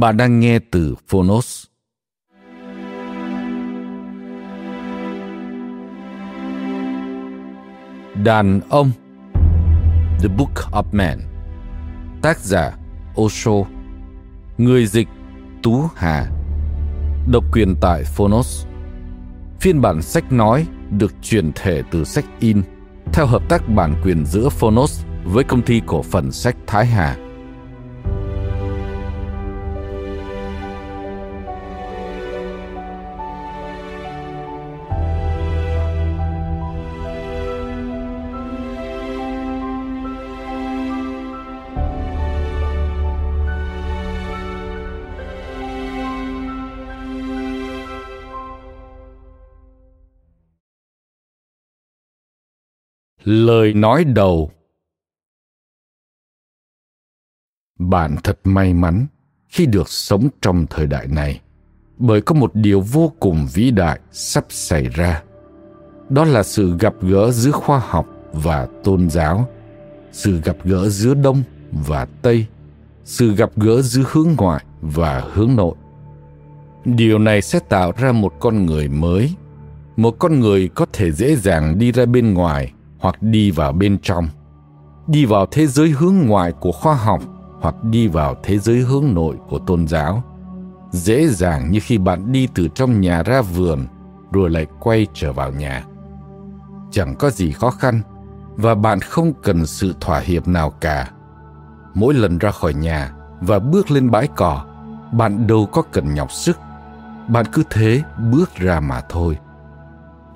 Bạn đang nghe từ Phonos. Đàn ông. The Book of Man Tác giả, Osho. Người dịch, Tú Hà. Độc quyền tại Phonos. Phiên bản sách nói được chuyển thể từ sách in, theo hợp tác bản quyền giữa Phonos với công ty cổ phần sách Thái Hà. Lời nói đầu Bạn thật may mắn khi được sống trong thời đại này bởi có một điều vô cùng vĩ đại sắp xảy ra. Đó là sự gặp gỡ giữa khoa học và tôn giáo, sự gặp gỡ giữa Đông và Tây, sự gặp gỡ giữa hướng ngoại và hướng nội. Điều này sẽ tạo ra một con người mới, một con người có thể dễ dàng đi ra bên ngoài hoặc đi vào bên trong, đi vào thế giới hướng ngoại của khoa học hoặc đi vào thế giới hướng nội của tôn giáo. Dễ dàng như khi bạn đi từ trong nhà ra vườn rồi lại quay trở vào nhà. Chẳng có gì khó khăn và bạn không cần sự thỏa hiệp nào cả. Mỗi lần ra khỏi nhà và bước lên bãi cỏ, bạn đâu có cần nhọc sức. Bạn cứ thế bước ra mà thôi.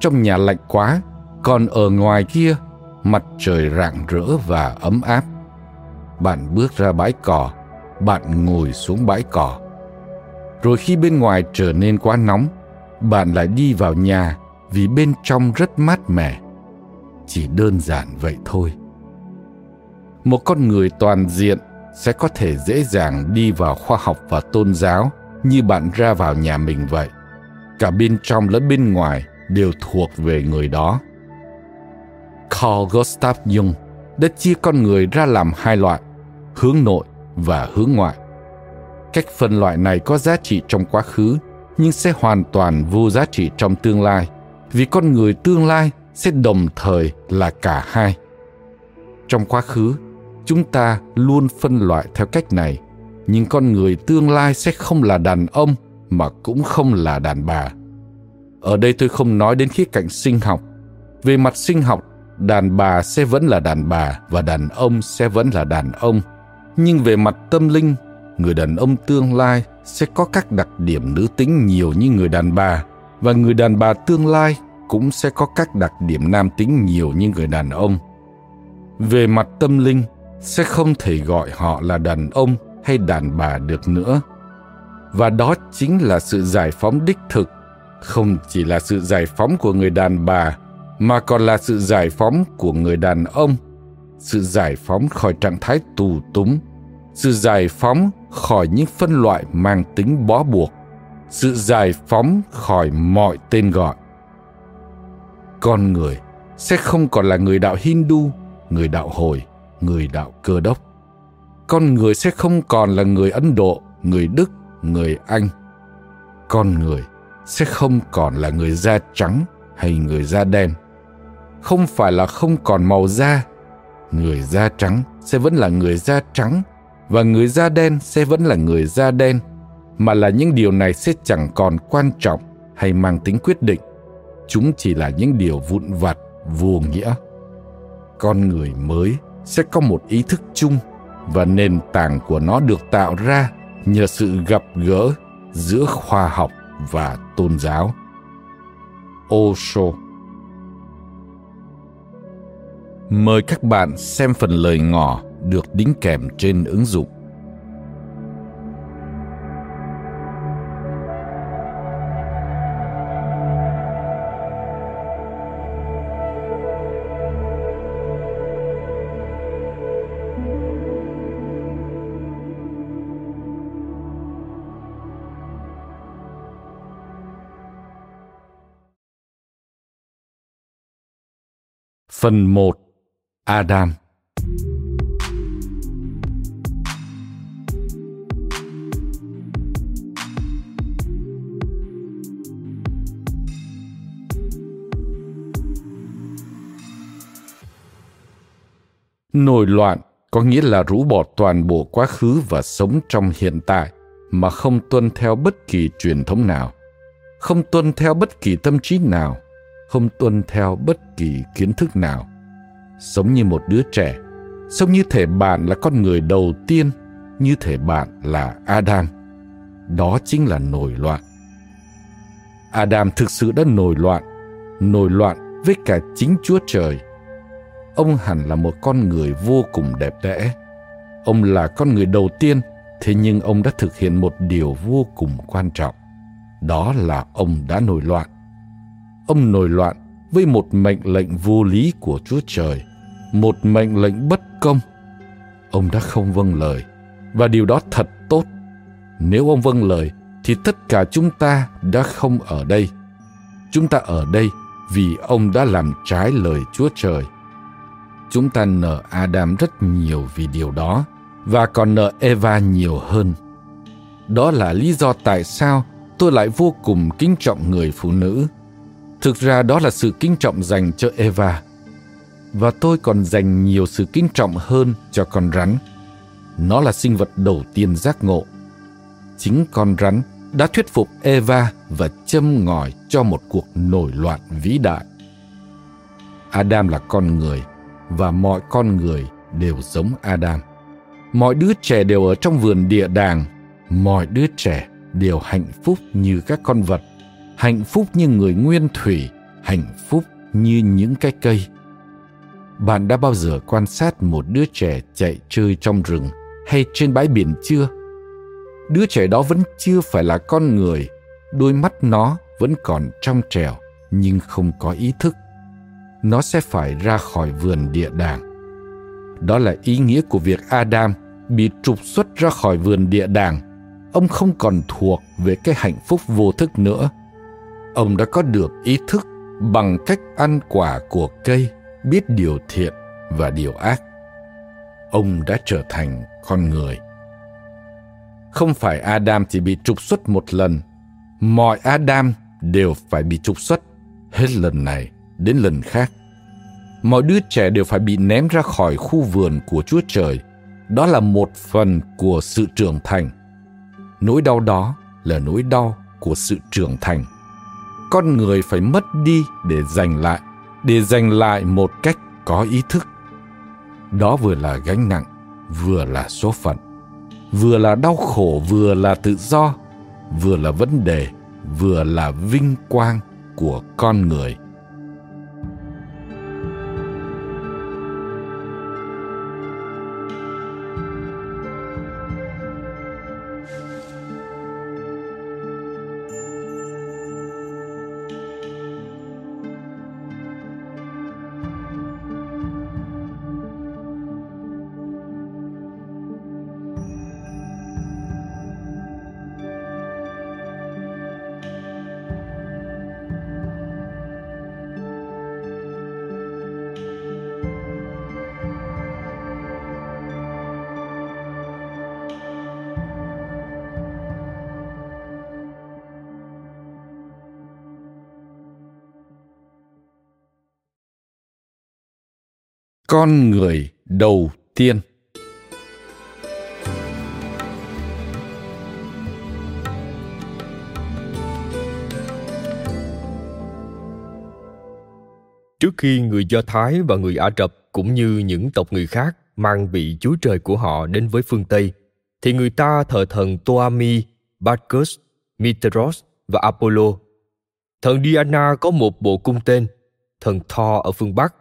Trong nhà lạnh quá còn ở ngoài kia, mặt trời rạng rỡ và ấm áp. Bạn bước ra bãi cỏ, bạn ngồi xuống bãi cỏ. Rồi khi bên ngoài trở nên quá nóng, bạn lại đi vào nhà vì bên trong rất mát mẻ. Chỉ đơn giản vậy thôi. Một con người toàn diện sẽ có thể dễ dàng đi vào khoa học và tôn giáo như bạn ra vào nhà mình vậy. Cả bên trong lẫn bên ngoài đều thuộc về người đó. Carl Gustav Jung đã chia con người ra làm hai loại, hướng nội và hướng ngoại. Cách phân loại này có giá trị trong quá khứ nhưng sẽ hoàn toàn vô giá trị trong tương lai vì con người tương lai sẽ đồng thời là cả hai. Trong quá khứ, chúng ta luôn phân loại theo cách này, nhưng con người tương lai sẽ không là đàn ông mà cũng không là đàn bà. Ở đây tôi không nói đến khía cạnh sinh học. Về mặt sinh học, đàn bà sẽ vẫn là đàn bà và đàn ông sẽ vẫn là đàn ông. Nhưng về mặt tâm linh, người đàn ông tương lai sẽ có các đặc điểm nữ tính nhiều như người đàn bà. Và người đàn bà tương lai cũng sẽ có các đặc điểm nam tính nhiều như người đàn ông. Về mặt tâm linh, sẽ không thể gọi họ là đàn ông hay đàn bà được nữa. Và đó chính là sự giải phóng đích thực, không chỉ là sự giải phóng của người đàn bà mà còn là sự giải phóng của người đàn ông, sự giải phóng khỏi trạng thái tù túng, sự giải phóng khỏi những phân loại mang tính bó buộc, sự giải phóng khỏi mọi tên gọi. Con người sẽ không còn là người đạo hindu, người đạo hồi, người đạo cơ đốc. Con người sẽ không còn là người ấn độ, người đức, người anh. Con người sẽ không còn là người da trắng hay người da đen không phải là không còn màu da. Người da trắng sẽ vẫn là người da trắng, và người da đen sẽ vẫn là người da đen, mà là những điều này sẽ chẳng còn quan trọng hay mang tính quyết định. Chúng chỉ là những điều vụn vặt, vô nghĩa. Con người mới sẽ có một ý thức chung, và nền tảng của nó được tạo ra nhờ sự gặp gỡ giữa khoa học và tôn giáo. Osho mời các bạn xem phần lời ngỏ được đính kèm trên ứng dụng. Phần 1 Adam. Nổi loạn có nghĩa là rũ bỏ toàn bộ quá khứ và sống trong hiện tại mà không tuân theo bất kỳ truyền thống nào, không tuân theo bất kỳ tâm trí nào, không tuân theo bất kỳ kiến thức nào. Sống như một đứa trẻ, sống như thể bạn là con người đầu tiên, như thể bạn là Adam. Đó chính là nổi loạn. Adam thực sự đã nổi loạn, nổi loạn với cả chính Chúa Trời – ông hẳn là một con người vô cùng đẹp đẽ. Ông là con người đầu tiên thế nhưng ông đã thực hiện một điều vô cùng quan trọng. Đó là ông đã nổi loạn. Ông nổi loạn với một mệnh lệnh vô lý của chúa trời một mệnh lệnh bất công ông đã không vâng lời, và điều đó thật tốt nếu ông vâng lời, thì tất cả chúng ta đã không ở đây chúng ta ở đây vì ông đã làm trái lời chúa trời chúng ta nợ Adam rất nhiều vì điều đó, và còn nợ Eva nhiều hơn. Đó là lý do tại sao tôi lại vô cùng kính trọng người phụ nữ. Thực ra đó là sự kính trọng dành cho Eva. Và tôi còn dành nhiều sự kính trọng hơn cho con rắn. Nó là sinh vật đầu tiên giác ngộ. Chính con rắn đã thuyết phục Eva và châm ngòi cho một cuộc nổi loạn vĩ đại. Adam là con người và mọi con người đều giống Adam. Mọi đứa trẻ đều ở trong vườn địa đàng, mọi đứa trẻ đều hạnh phúc như các con vật, hạnh phúc như người nguyên thủy, hạnh phúc như những cái cây. Bạn đã bao giờ quan sát một đứa trẻ chạy chơi trong rừng hay trên bãi biển chưa? Đứa trẻ đó vẫn chưa phải là con người, đôi mắt nó vẫn còn trong trẻo nhưng không có ý thức nó sẽ phải ra khỏi vườn địa đàng. Đó là ý nghĩa của việc Adam bị trục xuất ra khỏi vườn địa đàng. Ông không còn thuộc về cái hạnh phúc vô thức nữa. Ông đã có được ý thức bằng cách ăn quả của cây, biết điều thiện và điều ác. Ông đã trở thành con người. Không phải Adam chỉ bị trục xuất một lần, mọi Adam đều phải bị trục xuất hết lần này đến lần khác. Mọi đứa trẻ đều phải bị ném ra khỏi khu vườn của Chúa Trời. Đó là một phần của sự trưởng thành. Nỗi đau đó là nỗi đau của sự trưởng thành. Con người phải mất đi để giành lại, để giành lại một cách có ý thức. Đó vừa là gánh nặng, vừa là số phận. Vừa là đau khổ, vừa là tự do, vừa là vấn đề, vừa là vinh quang của con người. Con người đầu tiên Trước khi người Do Thái và người Ả Rập cũng như những tộc người khác mang vị Chúa Trời của họ đến với phương Tây, thì người ta thờ thần Toami, Bacchus, Mithras và Apollo. Thần Diana có một bộ cung tên, thần Thor ở phương Bắc,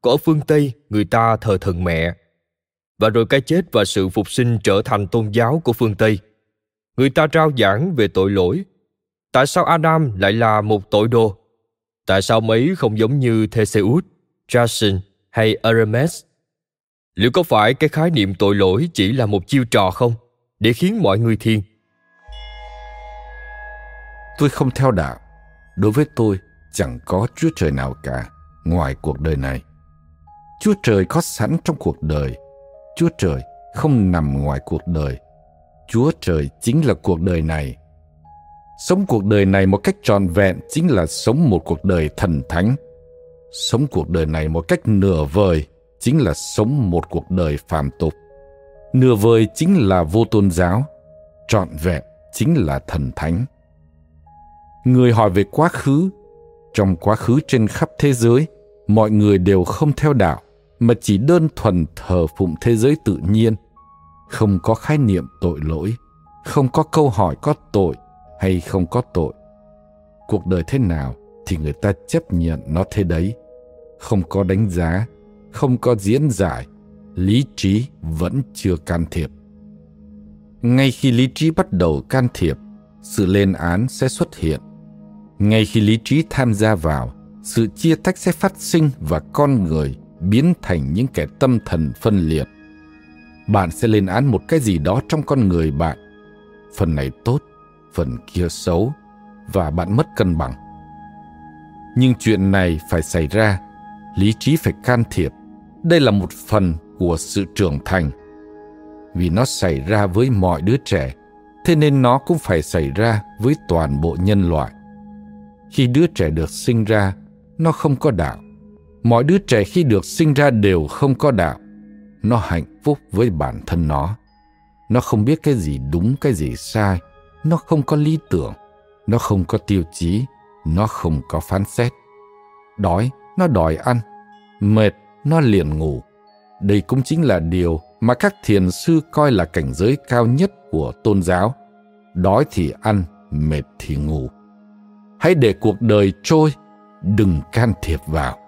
còn ở phương Tây người ta thờ thần mẹ. Và rồi cái chết và sự phục sinh trở thành tôn giáo của phương Tây. Người ta trao giảng về tội lỗi. Tại sao Adam lại là một tội đồ? Tại sao mấy không giống như Theseus, Jason hay Aramis? Liệu có phải cái khái niệm tội lỗi chỉ là một chiêu trò không? Để khiến mọi người thiền? Tôi không theo đạo. Đối với tôi, chẳng có Chúa Trời nào cả ngoài cuộc đời này. Chúa Trời có sẵn trong cuộc đời. Chúa Trời không nằm ngoài cuộc đời. Chúa Trời chính là cuộc đời này Sống cuộc đời này một cách trọn vẹn chính là sống một cuộc đời thần thánh. Sống cuộc đời này một cách nửa vời chính là sống một cuộc đời phàm tục. Nửa vời chính là vô tôn giáo, trọn vẹn chính là thần thánh. Người hỏi về quá khứ, trong quá khứ trên khắp thế giới, mọi người đều không theo đạo mà chỉ đơn thuần thờ phụng thế giới tự nhiên, không có khái niệm tội lỗi, không có câu hỏi có tội hay không có tội. Cuộc đời thế nào thì người ta chấp nhận nó thế đấy. Không có đánh giá không có diễn giải lý trí vẫn chưa can thiệp. Ngay khi lý trí bắt đầu can thiệp sự lên án sẽ xuất hiện. Ngay khi lý trí tham gia vào sự chia tách sẽ phát sinh và con người biến thành những kẻ tâm thần phân liệt. Bạn sẽ lên án một cái gì đó trong con người bạn. Phần này tốt, phần kia xấu, và bạn mất cân bằng. Nhưng chuyện này phải xảy ra, lý trí phải can thiệp. Đây là một phần của sự trưởng thành. Vì nó xảy ra với mọi đứa trẻ, thế nên nó cũng phải xảy ra với toàn bộ nhân loại. Khi đứa trẻ được sinh ra, nó không có đạo mọi đứa trẻ khi được sinh ra đều không có đạo. Nó hạnh phúc với bản thân nó. Nó không biết cái gì đúng, cái gì sai. Nó không có lý tưởng. Nó không có tiêu chí. Nó không có phán xét. Đói, nó đòi ăn. Mệt, nó liền ngủ. Đây cũng chính là điều mà các thiền sư coi là cảnh giới cao nhất của tôn giáo. Đói thì ăn, mệt thì ngủ. Hãy để cuộc đời trôi. Đừng can thiệp vào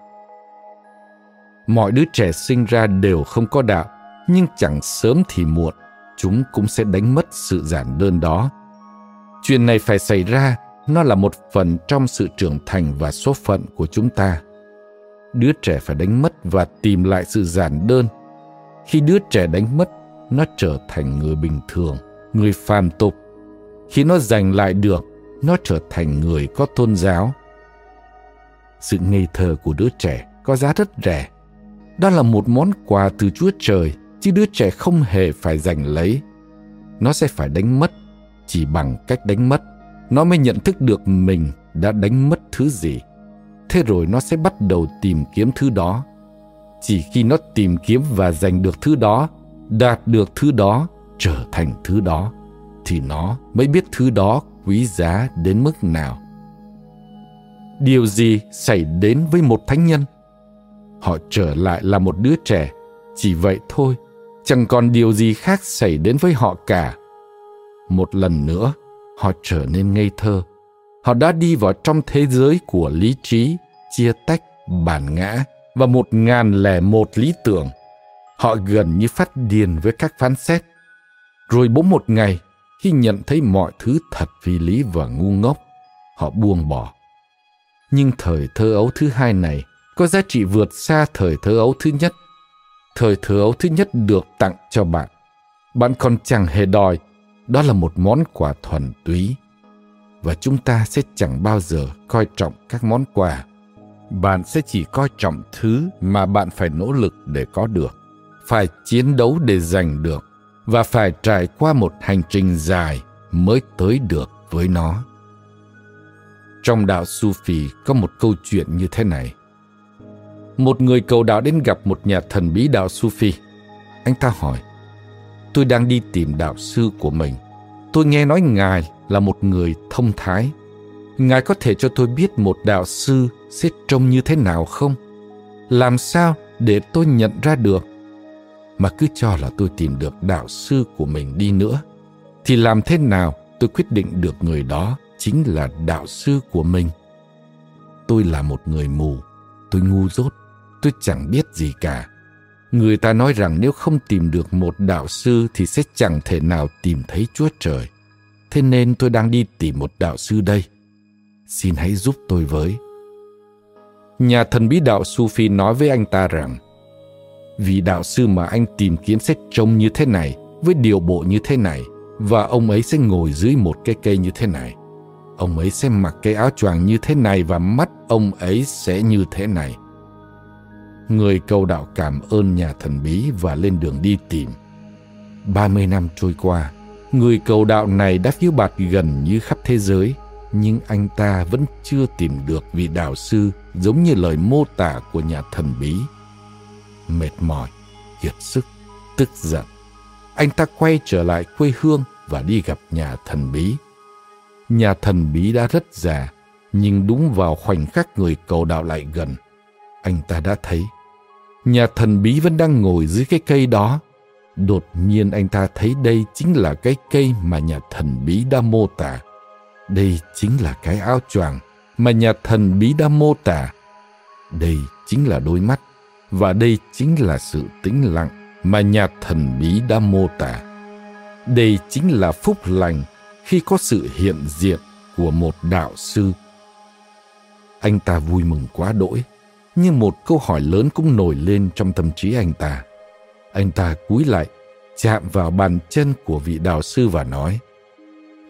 mọi đứa trẻ sinh ra đều không có đạo, nhưng chẳng sớm thì muộn, chúng cũng sẽ đánh mất sự giản đơn đó. Chuyện này phải xảy ra, nó là một phần trong sự trưởng thành và số phận của chúng ta. Đứa trẻ phải đánh mất và tìm lại sự giản đơn. Khi đứa trẻ đánh mất, nó trở thành người bình thường, người phàm tục. Khi nó giành lại được, nó trở thành người có tôn giáo. Sự ngây thơ của đứa trẻ có giá rất rẻ đó là một món quà từ chúa trời, chứ đứa trẻ không hề phải giành lấy. Nó sẽ phải đánh mất, chỉ bằng cách đánh mất. Nó mới nhận thức được mình đã đánh mất thứ gì. Thế rồi nó sẽ bắt đầu tìm kiếm thứ đó. Chỉ khi nó tìm kiếm và giành được thứ đó, đạt được thứ đó, trở thành thứ đó, thì nó mới biết thứ đó quý giá đến mức nào. Điều gì xảy đến với một thánh nhân? Họ trở lại là một đứa trẻ. Chỉ vậy thôi, chẳng còn điều gì khác xảy đến với họ cả. Một lần nữa, họ trở nên ngây thơ. Họ đã đi vào trong thế giới của lý trí, chia tách, bản ngã và một ngàn lẻ một lý tưởng. Họ gần như phát điên với các phán xét. Rồi bỗng một ngày, khi nhận thấy mọi thứ thật phi lý và ngu ngốc, họ buông bỏ. Nhưng thời thơ ấu thứ hai này có giá trị vượt xa thời thơ ấu thứ nhất. Thời thơ ấu thứ nhất được tặng cho bạn. Bạn còn chẳng hề đòi. Đó là một món quà thuần túy. Và chúng ta sẽ chẳng bao giờ coi trọng các món quà. Bạn sẽ chỉ coi trọng thứ mà bạn phải nỗ lực để có được. Phải chiến đấu để giành được. Và phải trải qua một hành trình dài mới tới được với nó. Trong đạo sufi có một câu chuyện như thế này một người cầu đạo đến gặp một nhà thần bí đạo Sufi. Anh ta hỏi, tôi đang đi tìm đạo sư của mình. Tôi nghe nói Ngài là một người thông thái. Ngài có thể cho tôi biết một đạo sư sẽ trông như thế nào không? Làm sao để tôi nhận ra được? Mà cứ cho là tôi tìm được đạo sư của mình đi nữa, thì làm thế nào tôi quyết định được người đó chính là đạo sư của mình? Tôi là một người mù, tôi ngu dốt, tôi chẳng biết gì cả. Người ta nói rằng nếu không tìm được một đạo sư thì sẽ chẳng thể nào tìm thấy Chúa Trời. Thế nên tôi đang đi tìm một đạo sư đây. Xin hãy giúp tôi với. Nhà thần bí đạo Sufi nói với anh ta rằng vì đạo sư mà anh tìm kiếm sẽ trông như thế này, với điều bộ như thế này, và ông ấy sẽ ngồi dưới một cái cây như thế này. Ông ấy sẽ mặc cái áo choàng như thế này và mắt ông ấy sẽ như thế này. Người cầu đạo cảm ơn nhà thần bí và lên đường đi tìm. 30 năm trôi qua, người cầu đạo này đã phiêu bạt gần như khắp thế giới, nhưng anh ta vẫn chưa tìm được vị đạo sư giống như lời mô tả của nhà thần bí. Mệt mỏi, kiệt sức, tức giận, anh ta quay trở lại quê hương và đi gặp nhà thần bí. Nhà thần bí đã rất già, nhưng đúng vào khoảnh khắc người cầu đạo lại gần, anh ta đã thấy nhà thần bí vẫn đang ngồi dưới cái cây đó. Đột nhiên anh ta thấy đây chính là cái cây mà nhà thần bí đã mô tả. Đây chính là cái áo choàng mà nhà thần bí đã mô tả. Đây chính là đôi mắt và đây chính là sự tĩnh lặng mà nhà thần bí đã mô tả. Đây chính là phúc lành khi có sự hiện diện của một đạo sư. Anh ta vui mừng quá đỗi, nhưng một câu hỏi lớn cũng nổi lên trong tâm trí anh ta. Anh ta cúi lại, chạm vào bàn chân của vị đạo sư và nói,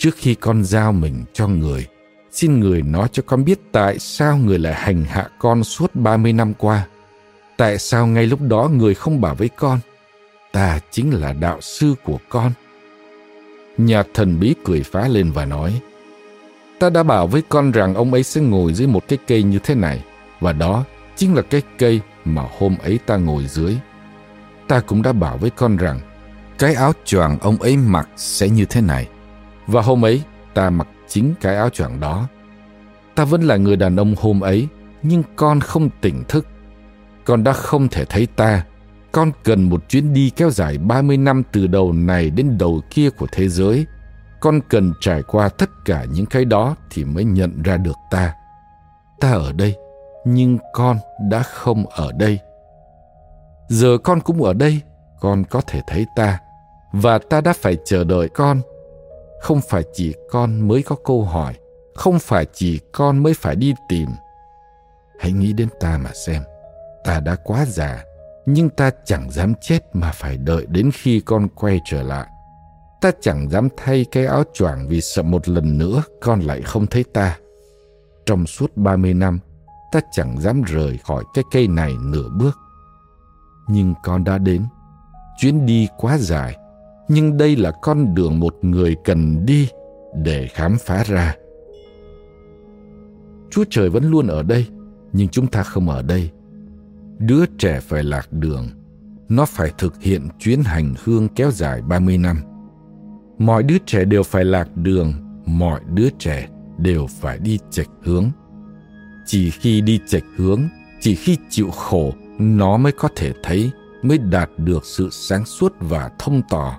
Trước khi con giao mình cho người, xin người nói cho con biết tại sao người lại hành hạ con suốt 30 năm qua. Tại sao ngay lúc đó người không bảo với con, ta chính là đạo sư của con. Nhà thần bí cười phá lên và nói, ta đã bảo với con rằng ông ấy sẽ ngồi dưới một cái cây như thế này, và đó chính là cái cây mà hôm ấy ta ngồi dưới. Ta cũng đã bảo với con rằng, cái áo choàng ông ấy mặc sẽ như thế này. Và hôm ấy, ta mặc chính cái áo choàng đó. Ta vẫn là người đàn ông hôm ấy, nhưng con không tỉnh thức. Con đã không thể thấy ta. Con cần một chuyến đi kéo dài 30 năm từ đầu này đến đầu kia của thế giới. Con cần trải qua tất cả những cái đó thì mới nhận ra được ta. Ta ở đây, nhưng con đã không ở đây. Giờ con cũng ở đây, con có thể thấy ta, và ta đã phải chờ đợi con. Không phải chỉ con mới có câu hỏi không phải chỉ con mới phải đi tìm. Hãy nghĩ đến ta mà xem ta đã quá già nhưng ta chẳng dám chết mà phải đợi đến khi con quay trở lại. Ta chẳng dám thay cái áo choàng vì sợ một lần nữa con lại không thấy ta. Trong suốt ba mươi năm ta chẳng dám rời khỏi cái cây này nửa bước. Nhưng con đã đến. Chuyến đi quá dài. Nhưng đây là con đường một người cần đi để khám phá ra. Chúa trời vẫn luôn ở đây nhưng chúng ta không ở đây. Đứa trẻ phải lạc đường. Nó phải thực hiện chuyến hành hương kéo dài 30 năm. Mọi đứa trẻ đều phải lạc đường, mọi đứa trẻ đều phải đi chệch hướng. Chỉ khi đi chệch hướng, chỉ khi chịu khổ, nó mới có thể thấy, mới đạt được sự sáng suốt và thông tỏ.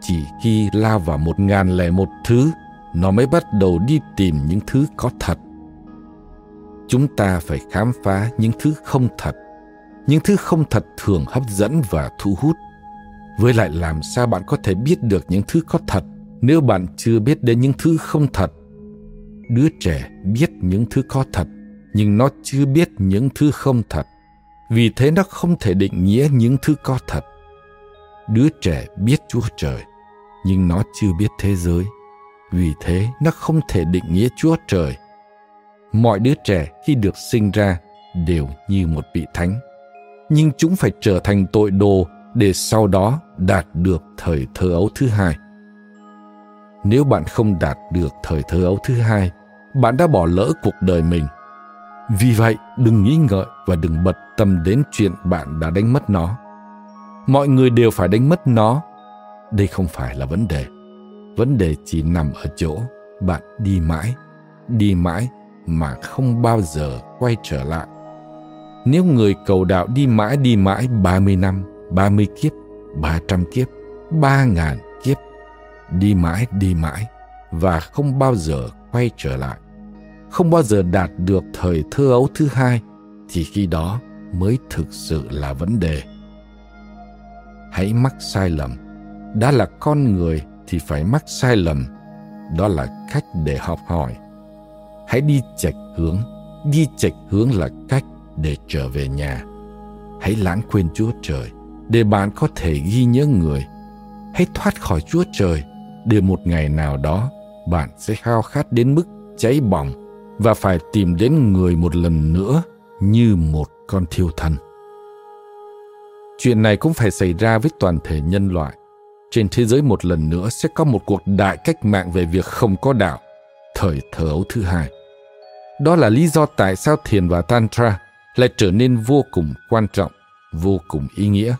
Chỉ khi lao vào một ngàn lẻ một thứ nó mới bắt đầu đi tìm những thứ có thật. Chúng ta phải khám phá những thứ không thật. Những thứ không thật thường hấp dẫn và thu hút. Với lại làm sao bạn có thể biết được những thứ có thật? Nếu bạn chưa biết đến những thứ không thật đứa trẻ biết những thứ có thật, nhưng nó chưa biết những thứ không thật. Vì thế nó không thể định nghĩa những thứ có thật. Đứa trẻ biết chúa trời, nhưng nó chưa biết thế giới. Vì thế nó không thể định nghĩa chúa trời. Mọi đứa trẻ khi được sinh ra đều như một vị thánh. Nhưng chúng phải trở thành tội đồ để sau đó đạt được thời thơ ấu thứ hai. Nếu bạn không đạt được thời thơ ấu thứ hai bạn đã bỏ lỡ cuộc đời mình. Vì vậy đừng nghĩ ngợi và đừng bật tâm đến chuyện bạn đã đánh mất nó. Mọi người đều phải đánh mất nó. Đây không phải là vấn đề. Vấn đề chỉ nằm ở chỗ bạn đi mãi đi mãi mà không bao giờ quay trở lại. Nếu người cầu đạo đi mãi đi mãi 30 năm, 30 kiếp, 300 kiếp, 3.000 kiếp, đi mãi đi mãi và không bao giờ quay trở lại, không bao giờ đạt được thời thơ ấu thứ hai thì khi đó mới thực sự là vấn đề. Hãy mắc sai lầm. Đã là con người thì phải mắc sai lầm. Đó là cách để học hỏi. Hãy đi chệch hướng. Đi chệch hướng là cách để trở về nhà. Hãy lãng quên Chúa Trời để bạn có thể ghi nhớ người. Hãy thoát khỏi Chúa Trời để một ngày nào đó bạn sẽ khao khát đến mức cháy bỏng và phải tìm đến người một lần nữa như một con thiêu thân. Chuyện này cũng phải xảy ra với toàn thể nhân loại. Trên thế giới một lần nữa sẽ có một cuộc đại cách mạng về việc không có đạo, thời thờ ấu thứ hai. Đó là lý do tại sao thiền và tantra lại trở nên vô cùng quan trọng, vô cùng ý nghĩa.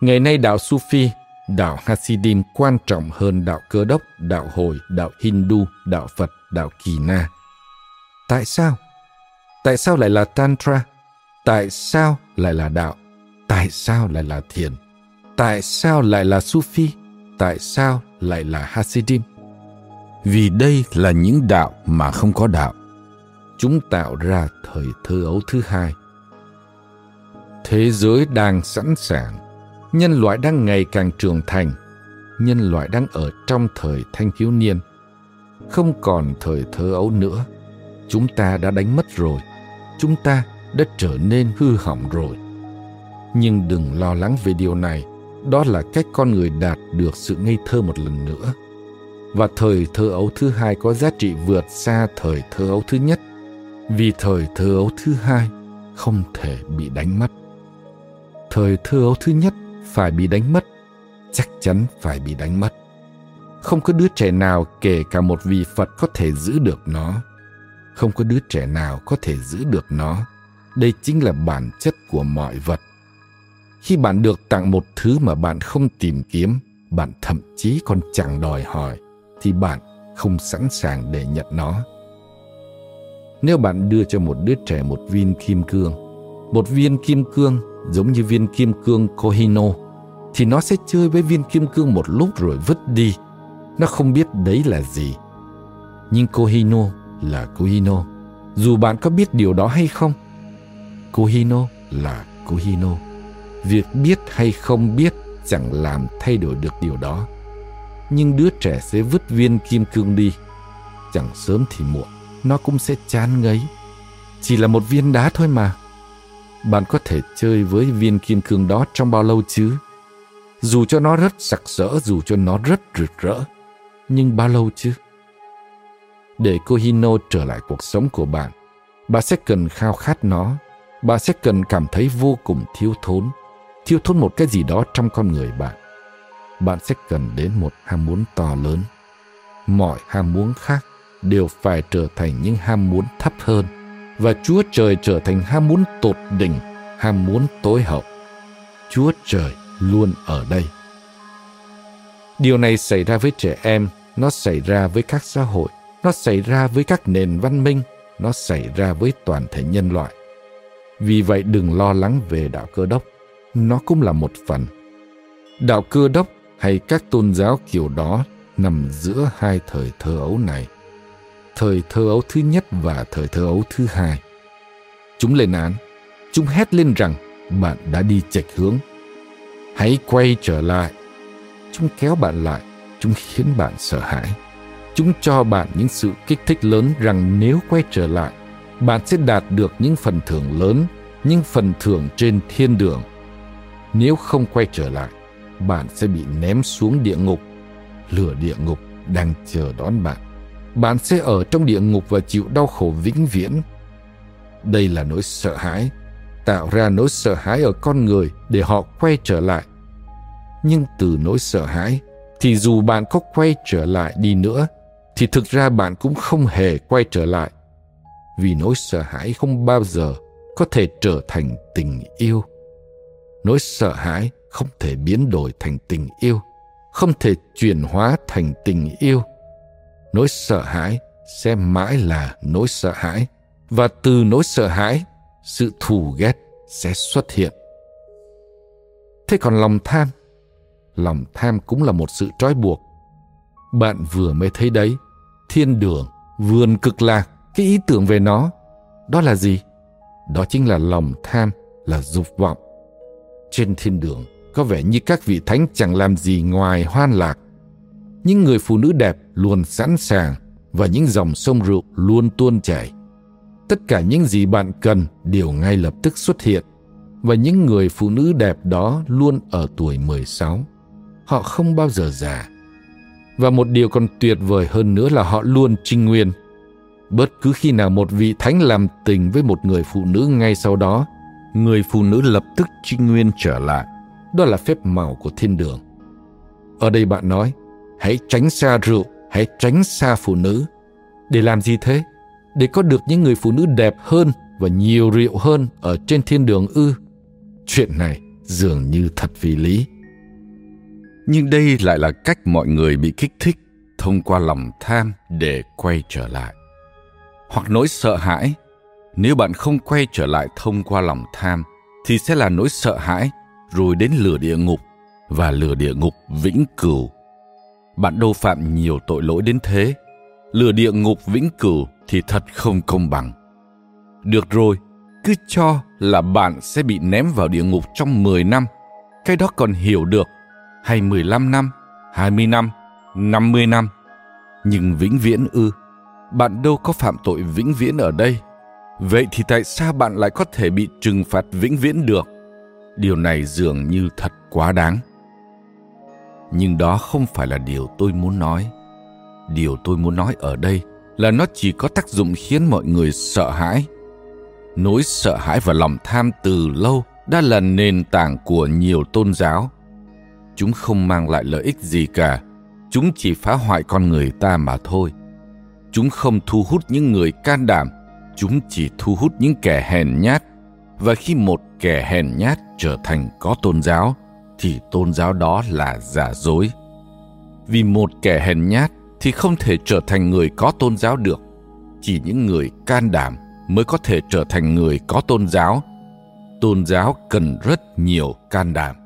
Ngày nay đạo Sufi, đạo Hasidim quan trọng hơn đạo Cơ đốc, đạo Hồi, đạo Hindu, đạo Phật, đạo Kỳ Na. Tại sao? Tại sao lại là Tantra? Tại sao lại là đạo? Tại sao lại là thiền? Tại sao lại là Sufi? Tại sao lại là Hasidim? Vì đây là những đạo mà không có đạo chúng tạo ra thời thơ ấu thứ hai. Thế giới đang sẵn sàng, nhân loại đang ngày càng trưởng thành, nhân loại đang ở trong thời thanh thiếu niên. Không còn thời thơ ấu nữa, chúng ta đã đánh mất rồi, chúng ta đã trở nên hư hỏng rồi. Nhưng đừng lo lắng về điều này, đó là cách con người đạt được sự ngây thơ một lần nữa. Và thời thơ ấu thứ hai có giá trị vượt xa thời thơ ấu thứ nhất – vì thời thơ ấu thứ hai không thể bị đánh mất. Thời thơ ấu thứ nhất phải bị đánh mất. Chắc chắn phải bị đánh mất. Không có đứa trẻ nào kể cả một vị phật có thể giữ được nó không có đứa trẻ nào có thể giữ được nó đây chính là bản chất của mọi vật khi bạn được tặng một thứ mà bạn không tìm kiếm bạn thậm chí còn chẳng đòi hỏi thì bạn không sẵn sàng để nhận nó nếu bạn đưa cho một đứa trẻ một viên kim cương, một viên kim cương giống như viên kim cương Kohino, thì nó sẽ chơi với viên kim cương một lúc rồi vứt đi. Nó không biết đấy là gì. Nhưng Kohino là Kuhino. dù bạn có biết điều đó hay không. Kuhino là Kuhino. Việc biết hay không biết chẳng làm thay đổi được điều đó. Nhưng đứa trẻ sẽ vứt viên kim cương đi, chẳng sớm thì muộn nó cũng sẽ chán ngấy. Chỉ là một viên đá thôi mà. Bạn có thể chơi với viên kim cương đó trong bao lâu chứ? Dù cho nó rất sặc sỡ, dù cho nó rất rực rỡ, nhưng bao lâu chứ? Để cô Hino trở lại cuộc sống của bạn, bạn sẽ cần khao khát nó, bạn sẽ cần cảm thấy vô cùng thiếu thốn, thiếu thốn một cái gì đó trong con người bạn. Bạn sẽ cần đến một ham muốn to lớn. Mọi ham muốn khác đều phải trở thành những ham muốn thấp hơn và Chúa Trời trở thành ham muốn tột đỉnh, ham muốn tối hậu. Chúa Trời luôn ở đây. Điều này xảy ra với trẻ em, nó xảy ra với các xã hội, nó xảy ra với các nền văn minh, nó xảy ra với toàn thể nhân loại. Vì vậy đừng lo lắng về đạo cơ đốc, nó cũng là một phần. Đạo cơ đốc hay các tôn giáo kiểu đó nằm giữa hai thời thơ ấu này thời thơ ấu thứ nhất và thời thơ ấu thứ hai. Chúng lên án, chúng hét lên rằng bạn đã đi chệch hướng. Hãy quay trở lại. Chúng kéo bạn lại, chúng khiến bạn sợ hãi. Chúng cho bạn những sự kích thích lớn rằng nếu quay trở lại, bạn sẽ đạt được những phần thưởng lớn, những phần thưởng trên thiên đường. Nếu không quay trở lại, bạn sẽ bị ném xuống địa ngục. Lửa địa ngục đang chờ đón bạn bạn sẽ ở trong địa ngục và chịu đau khổ vĩnh viễn. Đây là nỗi sợ hãi, tạo ra nỗi sợ hãi ở con người để họ quay trở lại. Nhưng từ nỗi sợ hãi, thì dù bạn có quay trở lại đi nữa, thì thực ra bạn cũng không hề quay trở lại. Vì nỗi sợ hãi không bao giờ, có thể trở thành tình yêu. Nỗi sợ hãi không thể biến đổi thành tình yêu không thể chuyển hóa thành tình yêu. Nỗi sợ hãi sẽ mãi là nỗi sợ hãi và từ nỗi sợ hãi sự thù ghét sẽ xuất hiện. Thế còn lòng tham? Lòng tham cũng là một sự trói buộc bạn vừa mới thấy đấy, thiên đường, vườn cực lạc, cái ý tưởng về nó. Đó là gì? Đó chính là lòng tham, là dục vọng. Trên thiên đường, có vẻ như các vị thánh chẳng làm gì ngoài hoan lạc. Những người phụ nữ đẹp luôn sẵn sàng và những dòng sông rượu luôn tuôn chảy. Tất cả những gì bạn cần đều ngay lập tức xuất hiện. Và những người phụ nữ đẹp đó luôn ở tuổi 16. Họ không bao giờ già. Và một điều còn tuyệt vời hơn nữa là họ luôn trinh nguyên. Bất cứ khi nào một vị thánh làm tình với một người phụ nữ ngay sau đó, người phụ nữ lập tức trinh nguyên trở lại. Đó là phép màu của thiên đường. Ở đây bạn nói, hãy tránh xa rượu, hãy tránh xa phụ nữ. Để làm gì thế? Để có được những người phụ nữ đẹp hơn và nhiều rượu hơn ở trên thiên đường ư? Chuyện này dường như thật vì lý. Nhưng đây lại là cách mọi người bị kích thích thông qua lòng tham để quay trở lại. Hoặc nỗi sợ hãi, nếu bạn không quay trở lại thông qua lòng tham thì sẽ là nỗi sợ hãi rồi đến lửa địa ngục và lửa địa ngục vĩnh cửu. Bạn đâu phạm nhiều tội lỗi đến thế. Lửa địa ngục vĩnh cửu thì thật không công bằng. Được rồi, cứ cho là bạn sẽ bị ném vào địa ngục trong 10 năm. Cái đó còn hiểu được. Hay 15 năm, 20 năm, 50 năm. Nhưng vĩnh viễn ư, bạn đâu có phạm tội vĩnh viễn ở đây. Vậy thì tại sao bạn lại có thể bị trừng phạt vĩnh viễn được? Điều này dường như thật quá đáng. Nhưng đó không phải là điều tôi muốn nói. Điều tôi muốn nói ở đây là nó chỉ có tác dụng khiến mọi người sợ hãi nỗi sợ hãi và lòng tham từ lâu đã là nền tảng của nhiều tôn giáo chúng không mang lại lợi ích gì cả. Chúng chỉ phá hoại con người ta mà thôi. Chúng không thu hút những người can đảm. Chúng chỉ thu hút những kẻ hèn nhát. Và khi một kẻ hèn nhát trở thành có tôn giáo, thì tôn giáo đó là giả dối. Vì một kẻ hèn nhát thì không thể trở thành người có tôn giáo được. Chỉ những người can đảm mới có thể trở thành người có tôn giáo. Tôn giáo cần rất nhiều can đảm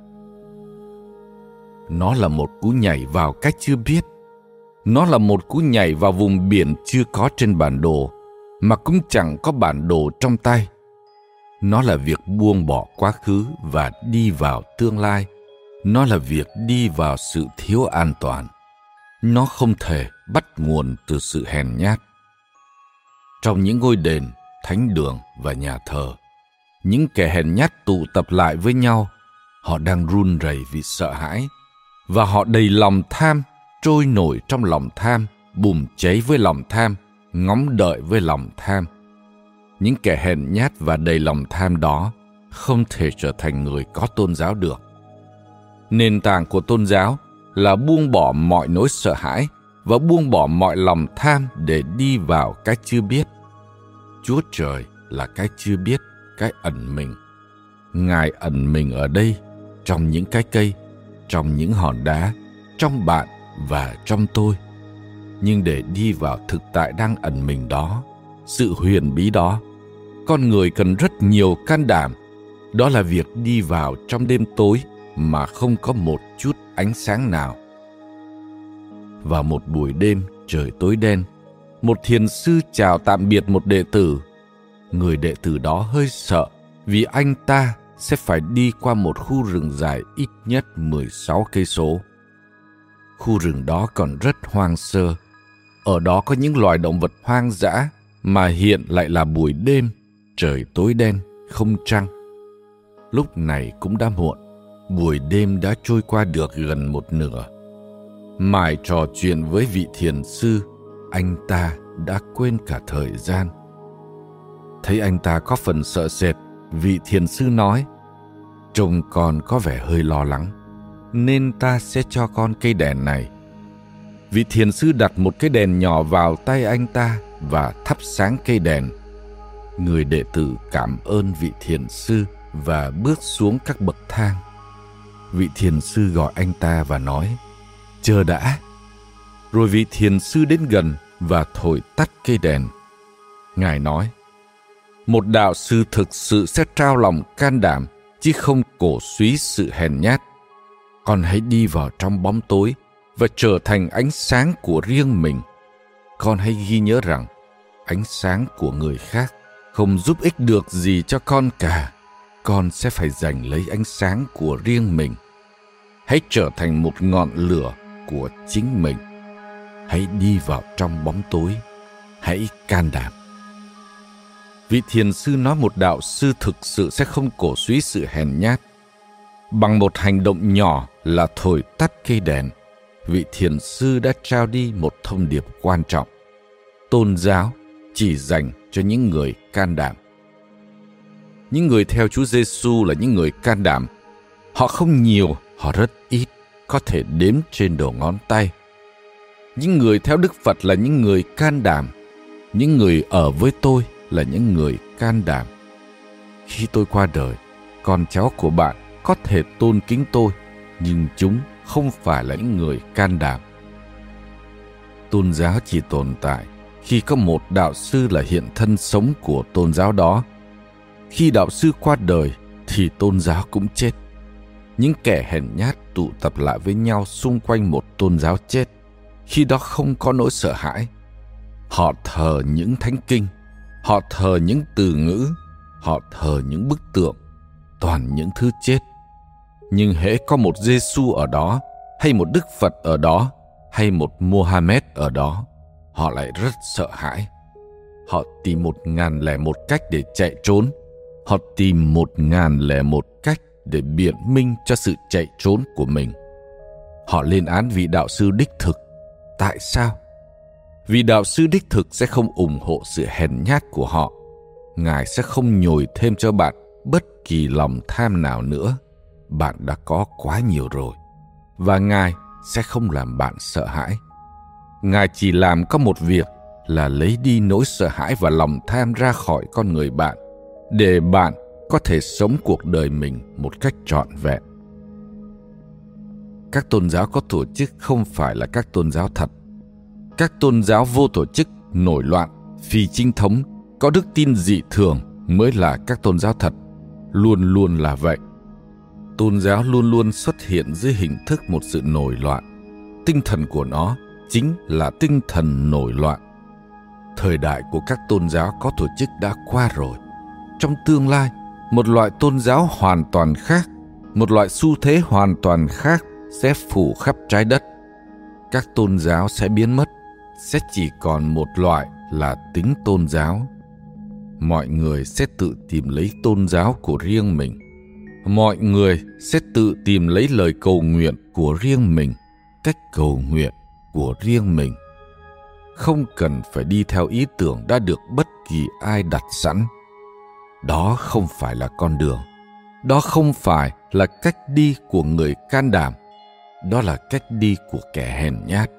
nó là một cú nhảy vào cách chưa biết. Nó là một cú nhảy vào vùng biển chưa có trên bản đồ, mà cũng chẳng có bản đồ trong tay. Nó là việc buông bỏ quá khứ và đi vào tương lai. Nó là việc đi vào sự thiếu an toàn. Nó không thể bắt nguồn từ sự hèn nhát. Trong những ngôi đền, thánh đường và nhà thờ, những kẻ hèn nhát tụ tập lại với nhau, họ đang run rẩy vì sợ hãi và họ đầy lòng tham trôi nổi trong lòng tham bùng cháy với lòng tham ngóng đợi với lòng tham. Những kẻ hèn nhát và đầy lòng tham đó không thể trở thành người có tôn giáo được. Nền tảng của tôn giáo là buông bỏ mọi nỗi sợ hãi và buông bỏ mọi lòng tham để đi vào cái chưa biết. Chúa Trời là cái chưa biết, cái ẩn mình. Ngài ẩn mình ở đây, trong những cái cây, trong những hòn đá, trong bạn và trong tôi. Nhưng để đi vào thực tại đang ẩn mình đó, sự huyền bí đó, con người cần rất nhiều can đảm. Đó là việc đi vào trong đêm tối mà không có một chút ánh sáng nào. Vào một buổi đêm trời tối đen, một thiền sư chào tạm biệt một đệ tử. Người đệ tử đó hơi sợ vì anh ta sẽ phải đi qua một khu rừng dài ít nhất 16 cây số. Khu rừng đó còn rất hoang sơ. Ở đó có những loài động vật hoang dã mà hiện lại là buổi đêm, trời tối đen, không trăng. Lúc này cũng đã muộn, buổi đêm đã trôi qua được gần một nửa. Mãi trò chuyện với vị thiền sư anh ta đã quên cả thời gian thấy anh ta có phần sợ sệt vị thiền sư nói, trông con có vẻ hơi lo lắng, nên ta sẽ cho con cây đèn này. Vị thiền sư đặt một cái đèn nhỏ vào tay anh ta và thắp sáng cây đèn. Người đệ tử cảm ơn vị thiền sư và bước xuống các bậc thang. Vị thiền sư gọi anh ta và nói, chờ đã. Rồi vị thiền sư đến gần và thổi tắt cây đèn. Ngài nói một đạo sư thực sự sẽ trao lòng can đảm, chứ không cổ suý sự hèn nhát. Con hãy đi vào trong bóng tối và trở thành ánh sáng của riêng mình. Con hãy ghi nhớ rằng, ánh sáng của người khác không giúp ích được gì cho con cả. Con sẽ phải giành lấy ánh sáng của riêng mình. Hãy trở thành một ngọn lửa của chính mình. Hãy đi vào trong bóng tối. Hãy can đảm vị thiền sư nói một đạo sư thực sự sẽ không cổ suý sự hèn nhát bằng một hành động nhỏ là thổi tắt cây đèn vị thiền sư đã trao đi một thông điệp quan trọng tôn giáo chỉ dành cho những người can đảm những người theo Chúa Giêsu là những người can đảm. Họ không nhiều, họ rất ít, có thể đếm trên đầu ngón tay. Những người theo Đức Phật là những người can đảm. Những người ở với tôi là những người can đảm. Khi tôi qua đời, con cháu của bạn có thể tôn kính tôi, nhưng chúng không phải là những người can đảm. Tôn giáo chỉ tồn tại khi có một đạo sư là hiện thân sống của tôn giáo đó. Khi đạo sư qua đời thì tôn giáo cũng chết. Những kẻ hèn nhát tụ tập lại với nhau xung quanh một tôn giáo chết. Khi đó không có nỗi sợ hãi. Họ thờ những thánh kinh họ thờ những từ ngữ, họ thờ những bức tượng, toàn những thứ chết. Nhưng hễ có một giêsu ở đó, hay một đức phật ở đó, hay một mohammed ở đó, họ lại rất sợ hãi. Họ tìm một ngàn lẻ một cách để chạy trốn. Họ tìm một ngàn lẻ một cách để biện minh cho sự chạy trốn của mình. Họ lên án vị đạo sư đích thực. Tại sao? Vì đạo sư đích thực sẽ không ủng hộ sự hèn nhát của họ, ngài sẽ không nhồi thêm cho bạn bất kỳ lòng tham nào nữa. Bạn đã có quá nhiều rồi, và ngài sẽ không làm bạn sợ hãi. Ngài chỉ làm có một việc là lấy đi nỗi sợ hãi và lòng tham ra khỏi con người bạn, để bạn có thể sống cuộc đời mình một cách trọn vẹn. Các tôn giáo có tổ chức không phải là các tôn giáo thật các tôn giáo vô tổ chức nổi loạn, phi chính thống, có đức tin dị thường mới là các tôn giáo thật. Luôn luôn là vậy. Tôn giáo luôn luôn xuất hiện dưới hình thức một sự nổi loạn. Tinh thần của nó chính là tinh thần nổi loạn. Thời đại của các tôn giáo có tổ chức đã qua rồi. Trong tương lai, một loại tôn giáo hoàn toàn khác, một loại xu thế hoàn toàn khác sẽ phủ khắp trái đất. Các tôn giáo sẽ biến mất sẽ chỉ còn một loại là tính tôn giáo. Mọi người sẽ tự tìm lấy tôn giáo của riêng mình. Mọi người sẽ tự tìm lấy lời cầu nguyện của riêng mình, cách cầu nguyện của riêng mình. Không cần phải đi theo ý tưởng đã được bất kỳ ai đặt sẵn. Đó không phải là con đường. Đó không phải là cách đi của người can đảm. Đó là cách đi của kẻ hèn nhát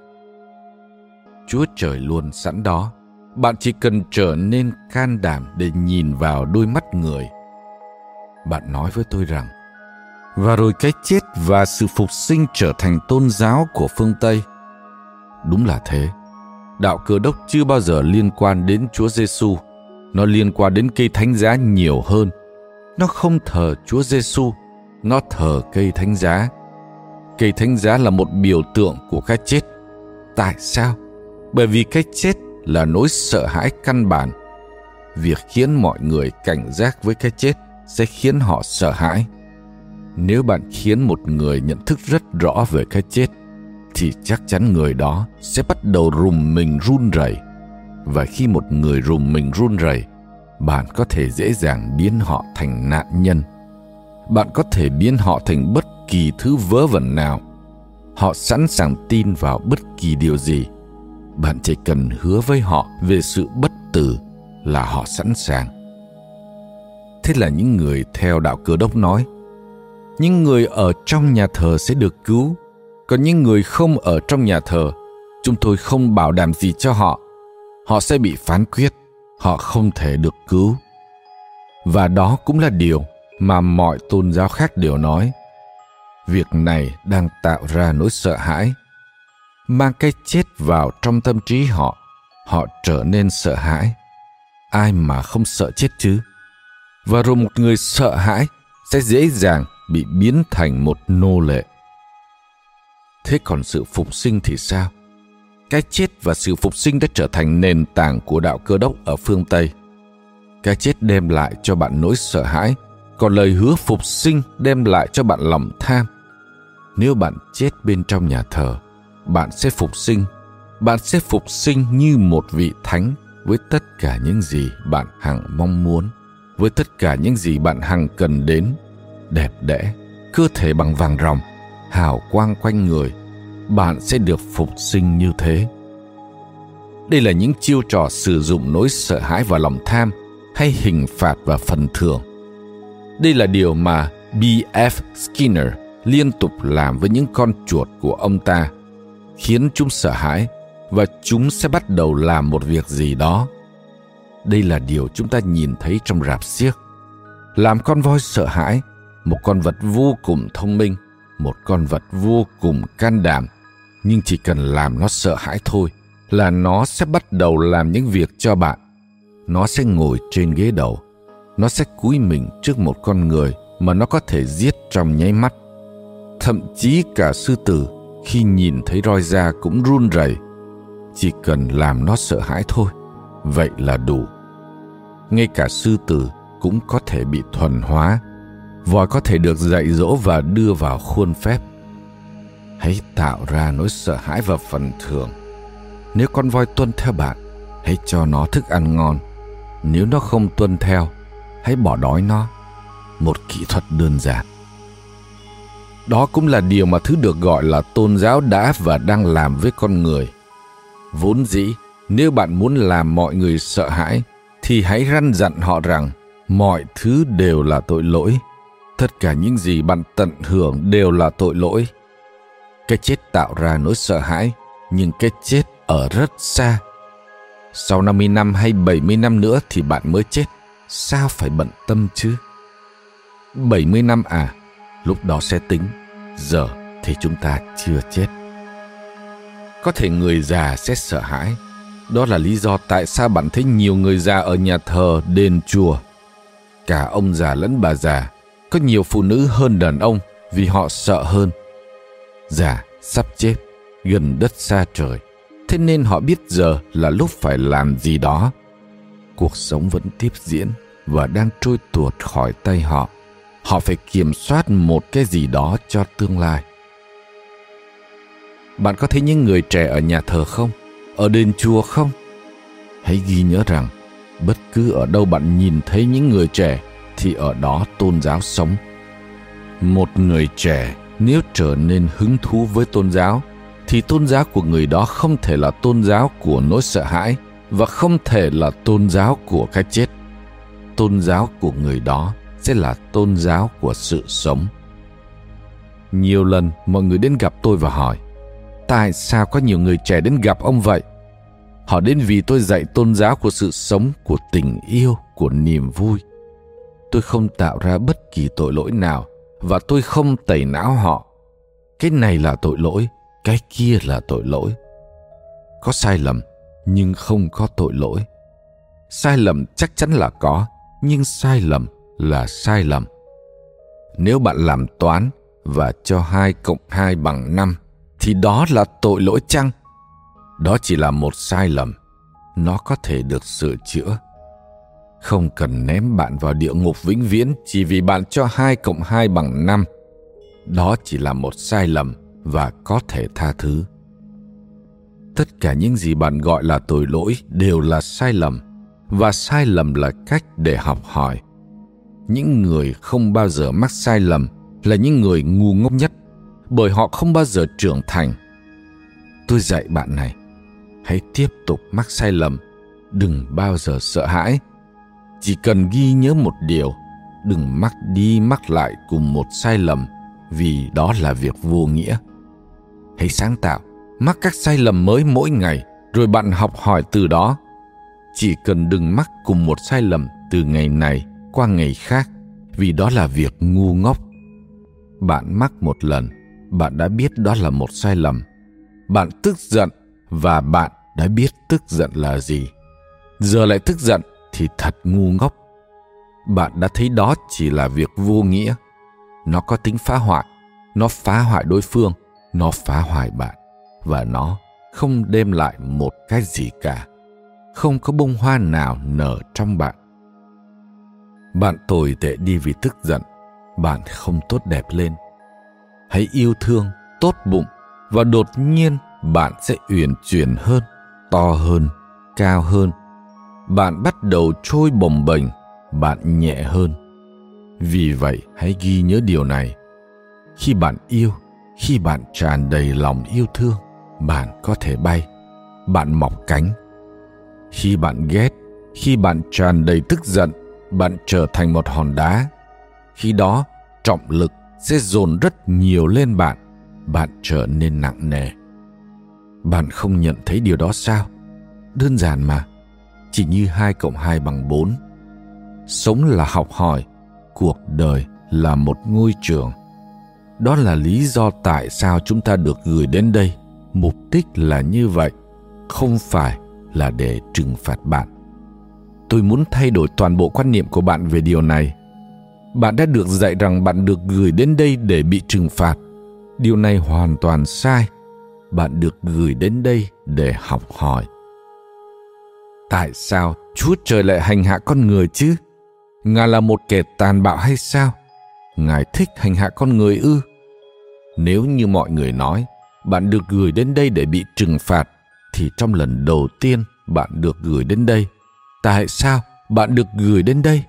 chúa trời luôn sẵn đó bạn chỉ cần trở nên can đảm để nhìn vào đôi mắt người bạn nói với tôi rằng và rồi cái chết và sự phục sinh trở thành tôn giáo của phương tây đúng là thế đạo cơ đốc chưa bao giờ liên quan đến chúa giêsu nó liên quan đến cây thánh giá nhiều hơn. Nó không thờ Chúa Giêsu, nó thờ cây thánh giá. Cây thánh giá là một biểu tượng của cái chết. Tại sao? Bởi vì cái chết là nỗi sợ hãi căn bản. Việc khiến mọi người cảnh giác với cái chết sẽ khiến họ sợ hãi. Nếu bạn khiến một người nhận thức rất rõ về cái chết, thì chắc chắn người đó sẽ bắt đầu rùng mình run rẩy và khi một người rùng mình run rẩy bạn có thể dễ dàng biến họ thành nạn nhân bạn có thể biến họ thành bất kỳ thứ vớ vẩn nào họ sẵn sàng tin vào bất kỳ điều gì bạn chỉ cần hứa với họ về sự bất tử là họ sẵn sàng. Thế là những người theo đạo cơ đốc nói, những người ở trong nhà thờ sẽ được cứu, còn những người không ở trong nhà thờ, chúng tôi không bảo đảm gì cho họ. Họ sẽ bị phán quyết, họ không thể được cứu. Và đó cũng là điều mà mọi tôn giáo khác đều nói. Việc này đang tạo ra nỗi sợ hãi mang cái chết vào trong tâm trí họ họ trở nên sợ hãi. Ai mà không sợ chết chứ? Và rồi một người sợ hãi sẽ dễ dàng bị biến thành một nô lệ. Thế còn sự phục sinh thì sao? Cái chết và sự phục sinh đã trở thành nền tảng của đạo cơ đốc ở phương tây. Cái chết đem lại cho bạn nỗi sợ hãi còn lời hứa phục sinh đem lại cho bạn lòng tham. Nếu bạn chết bên trong nhà thờ bạn sẽ phục sinh. Bạn sẽ phục sinh như một vị thánh với tất cả những gì bạn hằng mong muốn, với tất cả những gì bạn hằng cần đến, đẹp đẽ, cơ thể bằng vàng ròng, hào quang quanh người. Bạn sẽ được phục sinh như thế. Đây là những chiêu trò sử dụng nỗi sợ hãi và lòng tham hay hình phạt và phần thưởng. Đây là điều mà bf skinner liên tục làm với những con chuột của ông ta khiến chúng sợ hãi và chúng sẽ bắt đầu làm một việc gì đó. Đây là điều chúng ta nhìn thấy trong rạp xiếc. Làm con voi sợ hãi, một con vật vô cùng thông minh, một con vật vô cùng can đảm. Nhưng chỉ cần làm nó sợ hãi thôi là nó sẽ bắt đầu làm những việc cho bạn. Nó sẽ ngồi trên ghế đầu. Nó sẽ cúi mình trước một con người mà nó có thể giết trong nháy mắt. Thậm chí cả sư tử khi nhìn thấy roi da cũng run rẩy, chỉ cần làm nó sợ hãi thôi, vậy là đủ. Ngay cả sư tử cũng có thể bị thuần hóa voi có thể được dạy dỗ và đưa vào khuôn phép. Hãy tạo ra nỗi sợ hãi và phần thưởng. Nếu con voi tuân theo bạn, hãy cho nó thức ăn ngon. Nếu nó không tuân theo, hãy bỏ đói nó. Một kỹ thuật đơn giản đó cũng là điều mà thứ được gọi là tôn giáo đã và đang làm với con người. Vốn dĩ, nếu bạn muốn làm mọi người sợ hãi, thì hãy răn dặn họ rằng mọi thứ đều là tội lỗi. Tất cả những gì bạn tận hưởng đều là tội lỗi. Cái chết tạo ra nỗi sợ hãi, nhưng cái chết ở rất xa. Sau 50 năm hay 70 năm nữa thì bạn mới chết. Sao phải bận tâm chứ? 70 năm à lúc đó sẽ tính, giờ thì chúng ta chưa chết. Có thể người già sẽ sợ hãi. Đó là lý do tại sao bạn thấy nhiều người già ở nhà thờ, đền chùa. Cả ông già lẫn bà già, có nhiều phụ nữ hơn đàn ông vì họ sợ hơn. Già sắp chết, gần đất xa trời. Thế nên họ biết giờ là lúc phải làm gì đó. Cuộc sống vẫn tiếp diễn và đang trôi tuột khỏi tay họ họ phải kiểm soát một cái gì đó cho tương lai. Bạn có thấy những người trẻ ở nhà thờ không? Ở đền chùa không? Hãy ghi nhớ rằng, bất cứ ở đâu bạn nhìn thấy những người trẻ thì ở đó tôn giáo sống. Một người trẻ nếu trở nên hứng thú với tôn giáo, thì tôn giáo của người đó không thể là tôn giáo của nỗi sợ hãi và không thể là tôn giáo của cái chết. Tôn giáo của người đó sẽ là tôn giáo của sự sống. Nhiều lần mọi người đến gặp tôi và hỏi, tại sao có nhiều người trẻ đến gặp ông vậy? Họ đến vì tôi dạy tôn giáo của sự sống, của tình yêu, của niềm vui. Tôi không tạo ra bất kỳ tội lỗi nào và tôi không tẩy não họ. Cái này là tội lỗi, cái kia là tội lỗi. Có sai lầm, nhưng không có tội lỗi. Sai lầm chắc chắn là có, nhưng sai lầm là sai lầm nếu bạn làm toán và cho 2 cộng 2 bằng 5 thì đó là tội lỗi chăng? Đó chỉ là một sai lầm. Nó có thể được sửa chữa. Không cần ném bạn vào địa ngục vĩnh viễn chỉ vì bạn cho 2 cộng 2 bằng 5. Đó chỉ là một sai lầm và có thể tha thứ. Tất cả những gì bạn gọi là tội lỗi đều là sai lầm và sai lầm là cách để học hỏi. Những người không bao giờ mắc sai lầm là những người ngu ngốc nhất bởi họ không bao giờ trưởng thành. Tôi dạy bạn này, hãy tiếp tục mắc sai lầm, đừng bao giờ sợ hãi. Chỉ cần ghi nhớ một điều, đừng mắc đi mắc lại cùng một sai lầm vì đó là việc vô nghĩa. Hãy sáng tạo, mắc các sai lầm mới mỗi ngày rồi bạn học hỏi từ đó. Chỉ cần đừng mắc cùng một sai lầm từ ngày này qua ngày khác vì đó là việc ngu ngốc. Bạn mắc một lần, bạn đã biết đó là một sai lầm. Bạn tức giận và bạn đã biết tức giận là gì. Giờ lại tức giận thì thật ngu ngốc. Bạn đã thấy đó chỉ là việc vô nghĩa. Nó có tính phá hoại, nó phá hoại đối phương, nó phá hoại bạn và nó không đem lại một cái gì cả. Không có bông hoa nào nở trong bạn. Bạn tồi tệ đi vì tức giận, bạn không tốt đẹp lên. Hãy yêu thương, tốt bụng và đột nhiên bạn sẽ uyển chuyển hơn, to hơn, cao hơn. Bạn bắt đầu trôi bồng bềnh, bạn nhẹ hơn. Vì vậy, hãy ghi nhớ điều này. Khi bạn yêu, khi bạn tràn đầy lòng yêu thương, bạn có thể bay, bạn mọc cánh. Khi bạn ghét, khi bạn tràn đầy tức giận, bạn trở thành một hòn đá. Khi đó, trọng lực sẽ dồn rất nhiều lên bạn, bạn trở nên nặng nề. Bạn không nhận thấy điều đó sao? Đơn giản mà, chỉ như 2 cộng 2 bằng 4. Sống là học hỏi, cuộc đời là một ngôi trường. Đó là lý do tại sao chúng ta được gửi đến đây. Mục đích là như vậy, không phải là để trừng phạt bạn. Tôi muốn thay đổi toàn bộ quan niệm của bạn về điều này. Bạn đã được dạy rằng bạn được gửi đến đây để bị trừng phạt. Điều này hoàn toàn sai. Bạn được gửi đến đây để học hỏi. Tại sao Chúa Trời lại hành hạ con người chứ? Ngài là một kẻ tàn bạo hay sao? Ngài thích hành hạ con người ư? Nếu như mọi người nói, bạn được gửi đến đây để bị trừng phạt, thì trong lần đầu tiên bạn được gửi đến đây, tại sao bạn được gửi đến đây?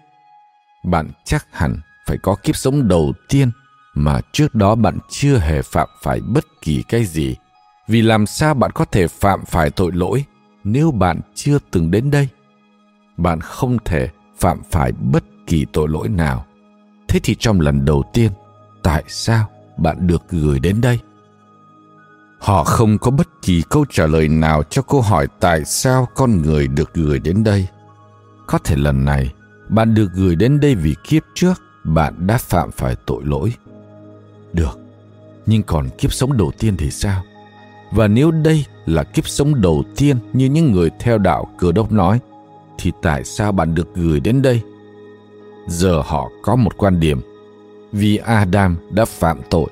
Bạn chắc hẳn phải có kiếp sống đầu tiên mà trước đó bạn chưa hề phạm phải bất kỳ cái gì. Vì làm sao bạn có thể phạm phải tội lỗi nếu bạn chưa từng đến đây? Bạn không thể phạm phải bất kỳ tội lỗi nào. Thế thì trong lần đầu tiên, tại sao bạn được gửi đến đây? Họ không có bất kỳ câu trả lời nào cho câu hỏi tại sao con người được gửi đến đây. Có thể lần này bạn được gửi đến đây vì kiếp trước bạn đã phạm phải tội lỗi. Được, nhưng còn kiếp sống đầu tiên thì sao? Và nếu đây là kiếp sống đầu tiên như những người theo đạo cửa đốc nói, thì tại sao bạn được gửi đến đây? Giờ họ có một quan điểm, vì Adam đã phạm tội.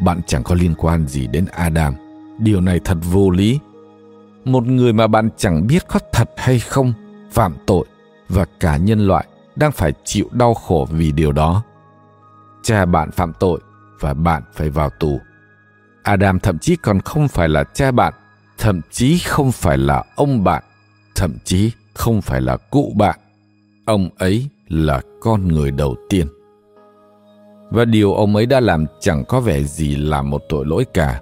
Bạn chẳng có liên quan gì đến Adam. Điều này thật vô lý. Một người mà bạn chẳng biết có thật hay không phạm tội và cả nhân loại đang phải chịu đau khổ vì điều đó. Cha bạn phạm tội và bạn phải vào tù. Adam thậm chí còn không phải là cha bạn, thậm chí không phải là ông bạn, thậm chí không phải là cụ bạn. Ông ấy là con người đầu tiên. Và điều ông ấy đã làm chẳng có vẻ gì là một tội lỗi cả.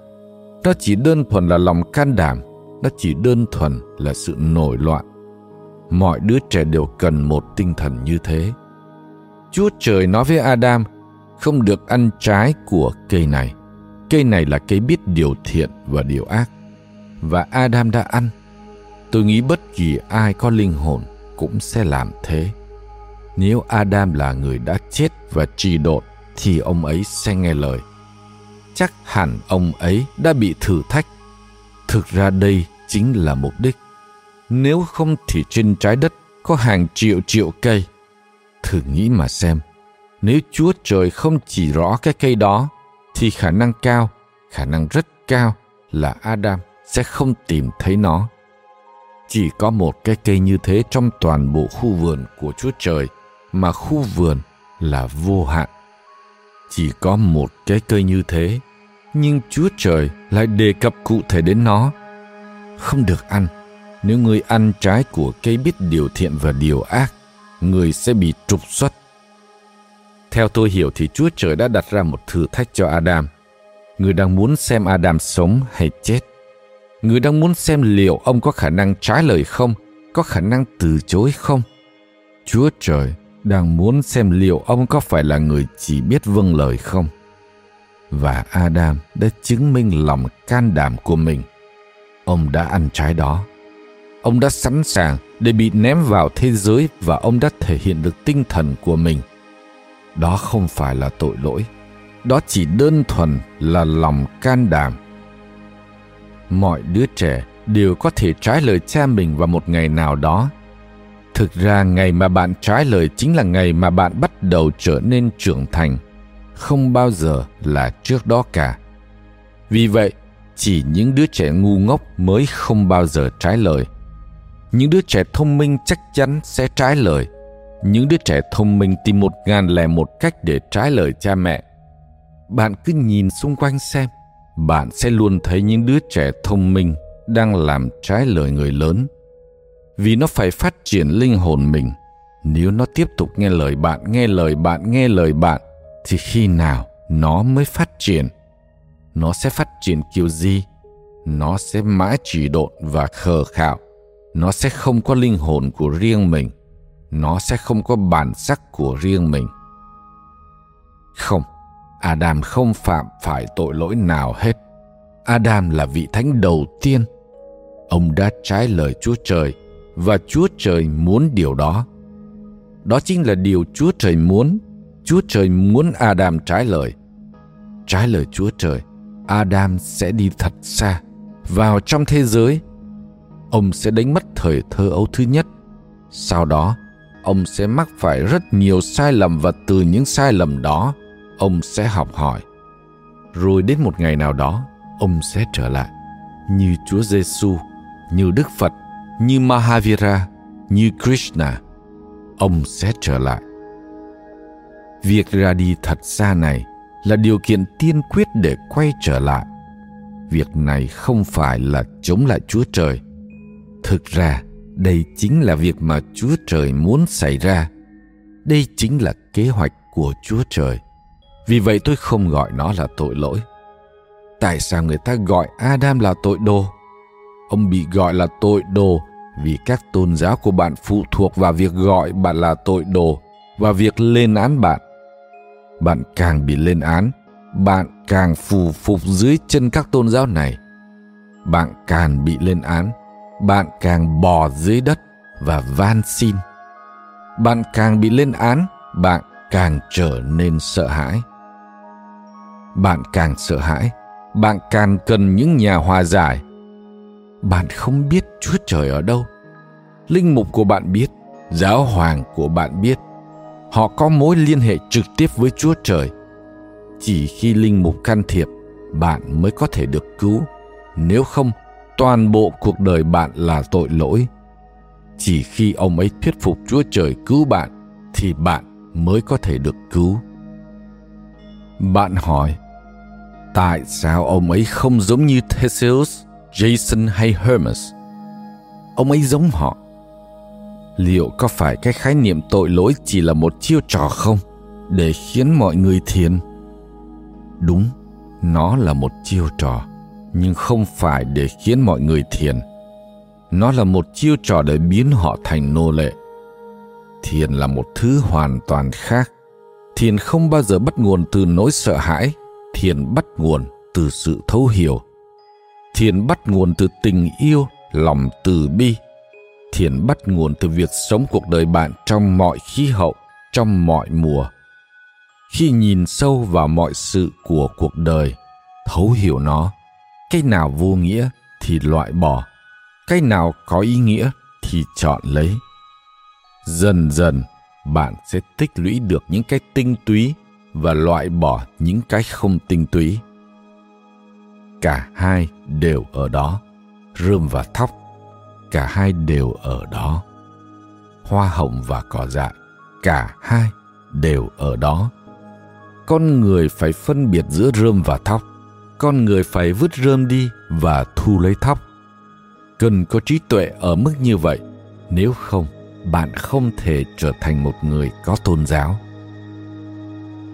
Đó chỉ đơn thuần là lòng can đảm, đó chỉ đơn thuần là sự nổi loạn mọi đứa trẻ đều cần một tinh thần như thế. Chúa trời nói với adam, không được ăn trái của cây này. Cây này là cây biết điều thiện và điều ác. Và adam đã ăn. Tôi nghĩ bất kỳ ai có linh hồn cũng sẽ làm thế. Nếu adam là người đã chết và trì độn, thì ông ấy sẽ nghe lời. Chắc hẳn ông ấy đã bị thử thách. Thực ra đây chính là mục đích nếu không thì trên trái đất có hàng triệu triệu cây. Thử nghĩ mà xem, nếu Chúa Trời không chỉ rõ cái cây đó, thì khả năng cao, khả năng rất cao là Adam sẽ không tìm thấy nó. Chỉ có một cái cây như thế trong toàn bộ khu vườn của Chúa Trời, mà khu vườn là vô hạn. Chỉ có một cái cây như thế, nhưng Chúa Trời lại đề cập cụ thể đến nó. Không được ăn, nếu người ăn trái của cây biết điều thiện và điều ác, người sẽ bị trục xuất. Theo tôi hiểu thì Chúa Trời đã đặt ra một thử thách cho Adam. Người đang muốn xem Adam sống hay chết. Người đang muốn xem liệu ông có khả năng trái lời không, có khả năng từ chối không. Chúa Trời đang muốn xem liệu ông có phải là người chỉ biết vâng lời không. Và Adam đã chứng minh lòng can đảm của mình. Ông đã ăn trái đó ông đã sẵn sàng để bị ném vào thế giới và ông đã thể hiện được tinh thần của mình. Đó không phải là tội lỗi. Đó chỉ đơn thuần là lòng can đảm. Mọi đứa trẻ đều có thể trái lời cha mình vào một ngày nào đó. Thực ra ngày mà bạn trái lời chính là ngày mà bạn bắt đầu trở nên trưởng thành, không bao giờ là trước đó cả. Vì vậy, chỉ những đứa trẻ ngu ngốc mới không bao giờ trái lời những đứa trẻ thông minh chắc chắn sẽ trái lời. Những đứa trẻ thông minh tìm một ngàn lẻ một cách để trái lời cha mẹ. Bạn cứ nhìn xung quanh xem, bạn sẽ luôn thấy những đứa trẻ thông minh đang làm trái lời người lớn. Vì nó phải phát triển linh hồn mình. Nếu nó tiếp tục nghe lời bạn, nghe lời bạn, nghe lời bạn, thì khi nào nó mới phát triển? Nó sẽ phát triển kiểu gì? Nó sẽ mãi chỉ độn và khờ khạo nó sẽ không có linh hồn của riêng mình. Nó sẽ không có bản sắc của riêng mình. Không, adam không phạm phải tội lỗi nào hết. Adam là vị thánh đầu tiên. Ông đã trái lời chúa trời và chúa trời muốn điều đó. Đó chính là điều chúa trời muốn. Chúa trời muốn adam trái lời. Trái lời chúa trời, adam sẽ đi thật xa vào trong thế giới ông sẽ đánh mất thời thơ ấu thứ nhất sau đó ông sẽ mắc phải rất nhiều sai lầm và từ những sai lầm đó ông sẽ học hỏi rồi đến một ngày nào đó ông sẽ trở lại như Chúa Giêsu, như Đức Phật, như Mahavira, như Krishna. Ông sẽ trở lại. Việc ra đi thật xa này là điều kiện tiên quyết để quay trở lại. Việc này không phải là chống lại Chúa Trời. Thực ra, đây chính là việc mà Chúa Trời muốn xảy ra. Đây chính là kế hoạch của Chúa Trời. Vì vậy tôi không gọi nó là tội lỗi. Tại sao người ta gọi Adam là tội đồ? Ông bị gọi là tội đồ vì các tôn giáo của bạn phụ thuộc vào việc gọi bạn là tội đồ và việc lên án bạn. Bạn càng bị lên án, bạn càng phù phục dưới chân các tôn giáo này. Bạn càng bị lên án, bạn càng bò dưới đất và van xin. Bạn càng bị lên án, bạn càng trở nên sợ hãi. Bạn càng sợ hãi bạn càng cần những nhà hòa giải. Bạn không biết chúa trời ở đâu. Linh mục của bạn biết giáo hoàng của bạn biết. Họ có mối liên hệ trực tiếp với chúa trời. Chỉ khi linh mục can thiệp bạn mới có thể được cứu. Nếu không toàn bộ cuộc đời bạn là tội lỗi chỉ khi ông ấy thuyết phục chúa trời cứu bạn thì bạn mới có thể được cứu bạn hỏi Tại sao ông ấy không giống như Theseus, Jason hay Hermes? Ông ấy giống họ. Liệu có phải cái khái niệm tội lỗi chỉ là một chiêu trò không để khiến mọi người thiền? Đúng, nó là một chiêu trò, nhưng không phải để khiến mọi người thiền. Nó là một chiêu trò để biến họ thành nô lệ. Thiền là một thứ hoàn toàn khác. Thiền không bao giờ bắt nguồn từ nỗi sợ hãi, thiền bắt nguồn từ sự thấu hiểu thiền bắt nguồn từ tình yêu, lòng từ bi thiền bắt nguồn từ việc sống cuộc đời bạn trong mọi khí hậu, trong mọi mùa khi nhìn sâu vào mọi sự của cuộc đời, thấu hiểu nó cái nào vô nghĩa thì loại bỏ, cái nào có ý nghĩa thì chọn lấy. Dần dần, bạn sẽ tích lũy được những cái tinh túy và loại bỏ những cái không tinh túy. Cả hai đều ở đó, rơm và thóc, cả hai đều ở đó. Hoa hồng và cỏ dại, cả hai đều ở đó. Con người phải phân biệt giữa rơm và thóc con người phải vứt rơm đi và thu lấy thóc. Cần có trí tuệ ở mức như vậy, nếu không, bạn không thể trở thành một người có tôn giáo.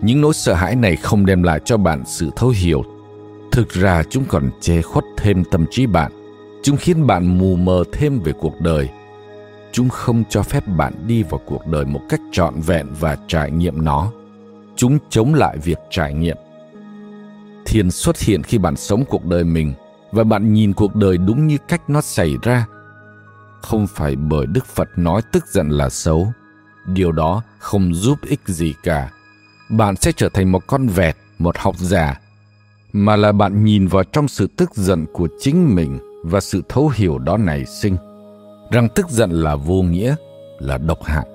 Những nỗi sợ hãi này không đem lại cho bạn sự thấu hiểu. Thực ra chúng còn che khuất thêm tâm trí bạn, chúng khiến bạn mù mờ thêm về cuộc đời. Chúng không cho phép bạn đi vào cuộc đời một cách trọn vẹn và trải nghiệm nó. Chúng chống lại việc trải nghiệm thiền xuất hiện khi bạn sống cuộc đời mình và bạn nhìn cuộc đời đúng như cách nó xảy ra không phải bởi Đức Phật nói tức giận là xấu. Điều đó không giúp ích gì cả. Bạn sẽ trở thành một con vẹt, một học giả, mà là bạn nhìn vào trong sự tức giận của chính mình và sự thấu hiểu đó nảy sinh rằng tức giận là vô nghĩa, là độc hại.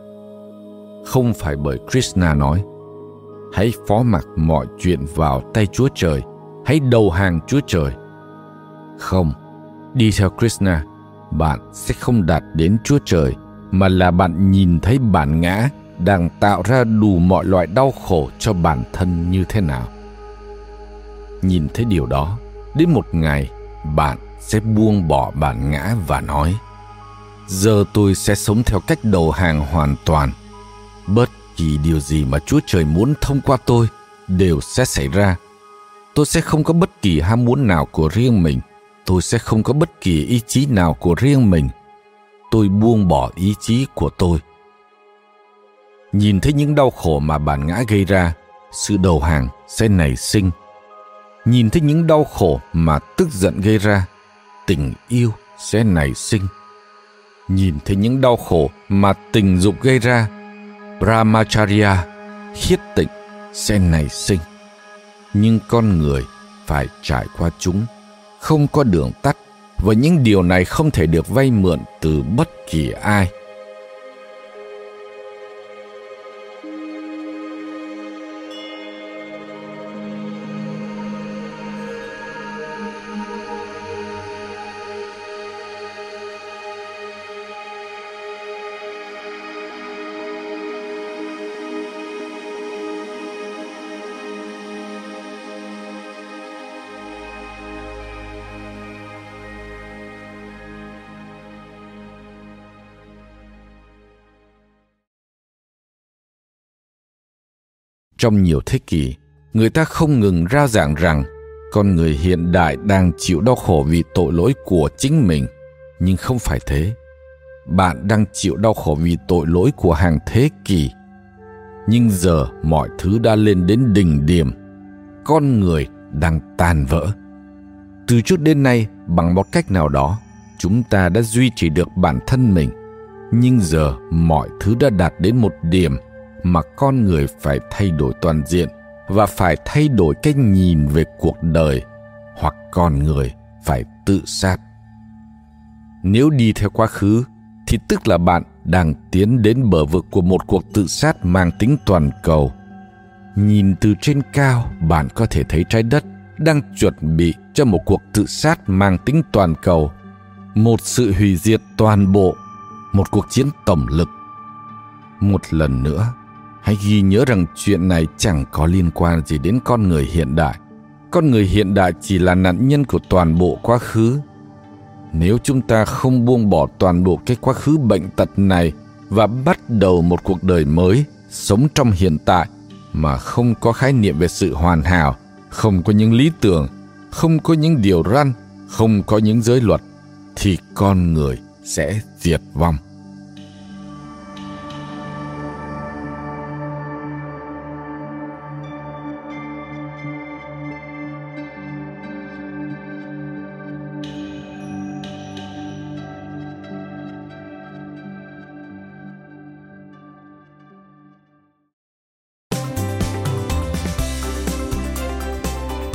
Không phải bởi Krishna nói, hãy phó mặc mọi chuyện vào tay Chúa Trời, hãy đầu hàng Chúa Trời. Không, đi theo Krishna, bạn sẽ không đạt đến Chúa Trời, mà là bạn nhìn thấy bản ngã đang tạo ra đủ mọi loại đau khổ cho bản thân như thế nào. Nhìn thấy điều đó, đến một ngày bạn sẽ buông bỏ bản ngã và nói giờ tôi sẽ sống theo cách đầu hàng hoàn toàn Bớt kỳ điều gì mà chúa trời muốn thông qua tôi đều sẽ xảy ra. Tôi sẽ không có bất kỳ ham muốn nào của riêng mình. Tôi sẽ không có bất kỳ ý chí nào của riêng mình. Tôi buông bỏ ý chí của tôi. Nhìn thấy những đau khổ mà bản ngã gây ra, sự đầu hàng sẽ nảy sinh. Nhìn thấy những đau khổ mà tức giận gây ra, tình yêu sẽ nảy sinh. Nhìn thấy những đau khổ mà tình dục gây ra brahmacharya khiết tịnh sẽ nảy sinh. Nhưng con người phải trải qua chúng, không có đường tắt. Và những điều này không thể được vay mượn từ bất kỳ ai. Trong nhiều thế kỷ, người ta không ngừng rao giảng rằng con người hiện đại đang chịu đau khổ vì tội lỗi của chính mình, nhưng không phải thế. Bạn đang chịu đau khổ vì tội lỗi của hàng thế kỷ. Nhưng giờ mọi thứ đã lên đến đỉnh điểm. Con người đang tan vỡ. Từ trước đến nay, bằng một cách nào đó, chúng ta đã duy trì được bản thân mình. Nhưng giờ mọi thứ đã đạt đến một điểm mà con người phải thay đổi toàn diện và phải thay đổi cách nhìn về cuộc đời hoặc con người phải tự sát. Nếu đi theo quá khứ, thì tức là bạn đang tiến đến bờ vực của một cuộc tự sát mang tính toàn cầu. Nhìn từ trên cao, bạn có thể thấy trái đất đang chuẩn bị cho một cuộc tự sát mang tính toàn cầu, một sự hủy diệt toàn bộ, một cuộc chiến tổng lực. Một lần nữa hãy ghi nhớ rằng chuyện này chẳng có liên quan gì đến con người hiện đại. Con người hiện đại chỉ là nạn nhân của toàn bộ quá khứ. Nếu chúng ta không buông bỏ toàn bộ cái quá khứ bệnh tật này và bắt đầu một cuộc đời mới, sống trong hiện tại mà không có khái niệm về sự hoàn hảo, không có những lý tưởng, không có những điều răn, không có những giới luật, thì con người sẽ diệt vong.